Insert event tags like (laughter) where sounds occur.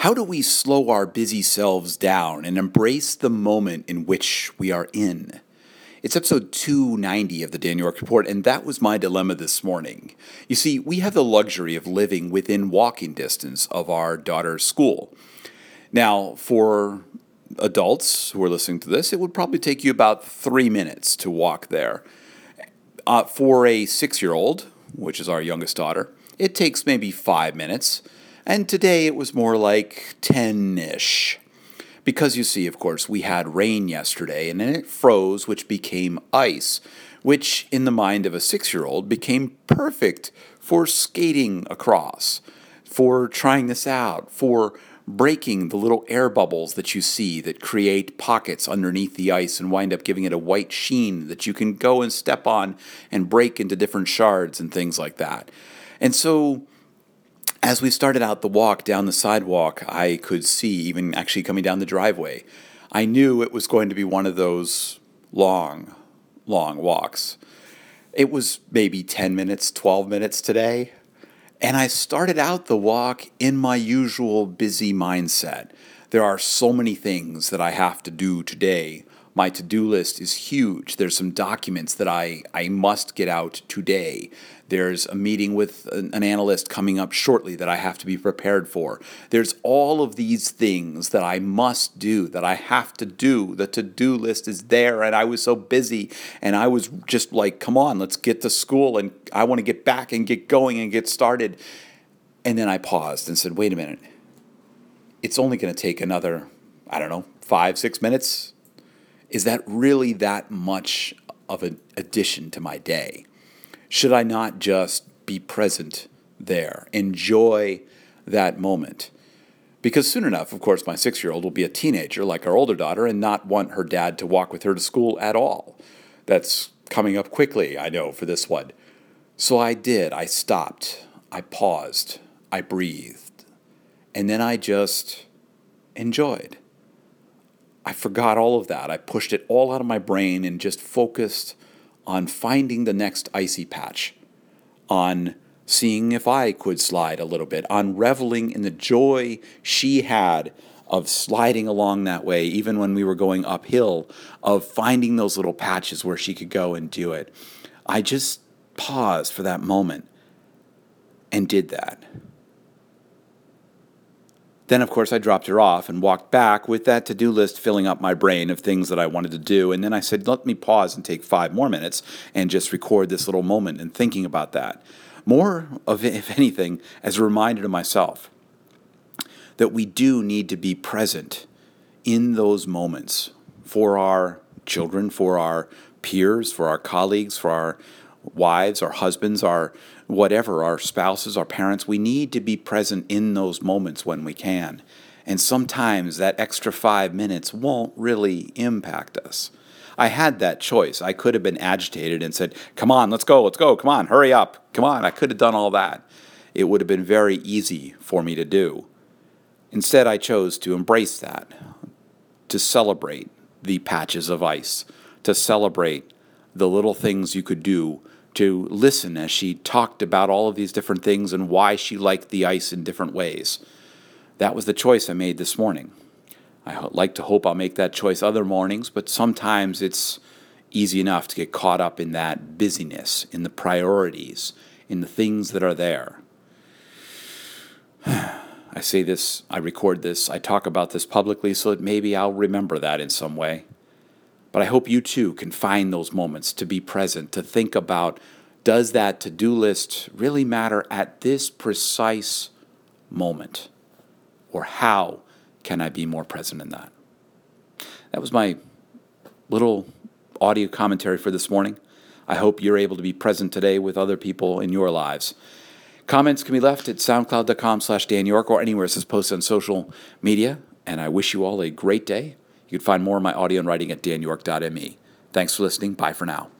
How do we slow our busy selves down and embrace the moment in which we are in? It's episode 290 of the Dan York Report, and that was my dilemma this morning. You see, we have the luxury of living within walking distance of our daughter's school. Now, for adults who are listening to this, it would probably take you about three minutes to walk there. Uh, for a six year old, which is our youngest daughter, it takes maybe five minutes. And today it was more like 10 ish. Because you see, of course, we had rain yesterday and then it froze, which became ice, which in the mind of a six year old became perfect for skating across, for trying this out, for breaking the little air bubbles that you see that create pockets underneath the ice and wind up giving it a white sheen that you can go and step on and break into different shards and things like that. And so as we started out the walk down the sidewalk, I could see, even actually coming down the driveway, I knew it was going to be one of those long, long walks. It was maybe 10 minutes, 12 minutes today. And I started out the walk in my usual busy mindset. There are so many things that I have to do today my to-do list is huge. There's some documents that I, I must get out today. There's a meeting with an, an, analyst coming up shortly that I have to be prepared for. There's all of these things that I must do, that I have to do. The to-do list is there and I was so busy and I was just like, come on, let's get to school and I want to get back and get going and get started. And then I paused and said, wait a minute. It's only going to take another, I don't know, five, six minutes is that really that much of an addition to my day? Should I not just be present there, enjoy that moment? Because soon enough, of course, my six year old will be a teenager like our older daughter and not want her dad to walk with her to school at all. That's coming up quickly, I know, for this one. So I did. I stopped. I paused. I breathed. And then I just enjoyed. I forgot all of that. I pushed it all out of my brain and just focused on finding the next icy patch, on seeing if I could slide a little bit, on reveling in the joy she had of sliding along that way, even when we were going uphill, of finding those little patches where she could go and do it. I just paused for that moment and did that. Then, of course, I dropped her off and walked back with that to do list filling up my brain of things that I wanted to do. And then I said, let me pause and take five more minutes and just record this little moment and thinking about that. More of, if anything, as a reminder to myself that we do need to be present in those moments for our children, for our peers, for our colleagues, for our wives, our husbands, our whatever, our spouses, our parents, we need to be present in those moments when we can. And sometimes that extra five minutes won't really impact us. I had that choice. I could have been agitated and said, Come on, let's go, let's go, come on, hurry up, come on. I could have done all that. It would have been very easy for me to do. Instead, I chose to embrace that, to celebrate the patches of ice, to celebrate the little things you could do to listen as she talked about all of these different things and why she liked the ice in different ways. That was the choice I made this morning. I like to hope I'll make that choice other mornings, but sometimes it's easy enough to get caught up in that busyness, in the priorities, in the things that are there. (sighs) I say this, I record this, I talk about this publicly so that maybe I'll remember that in some way. But I hope you too can find those moments to be present, to think about does that to do list really matter at this precise moment? Or how can I be more present in that? That was my little audio commentary for this morning. I hope you're able to be present today with other people in your lives. Comments can be left at soundcloud.com slash Dan York or anywhere it says post on social media. And I wish you all a great day. You can find more of my audio and writing at danyork.me. Thanks for listening. Bye for now.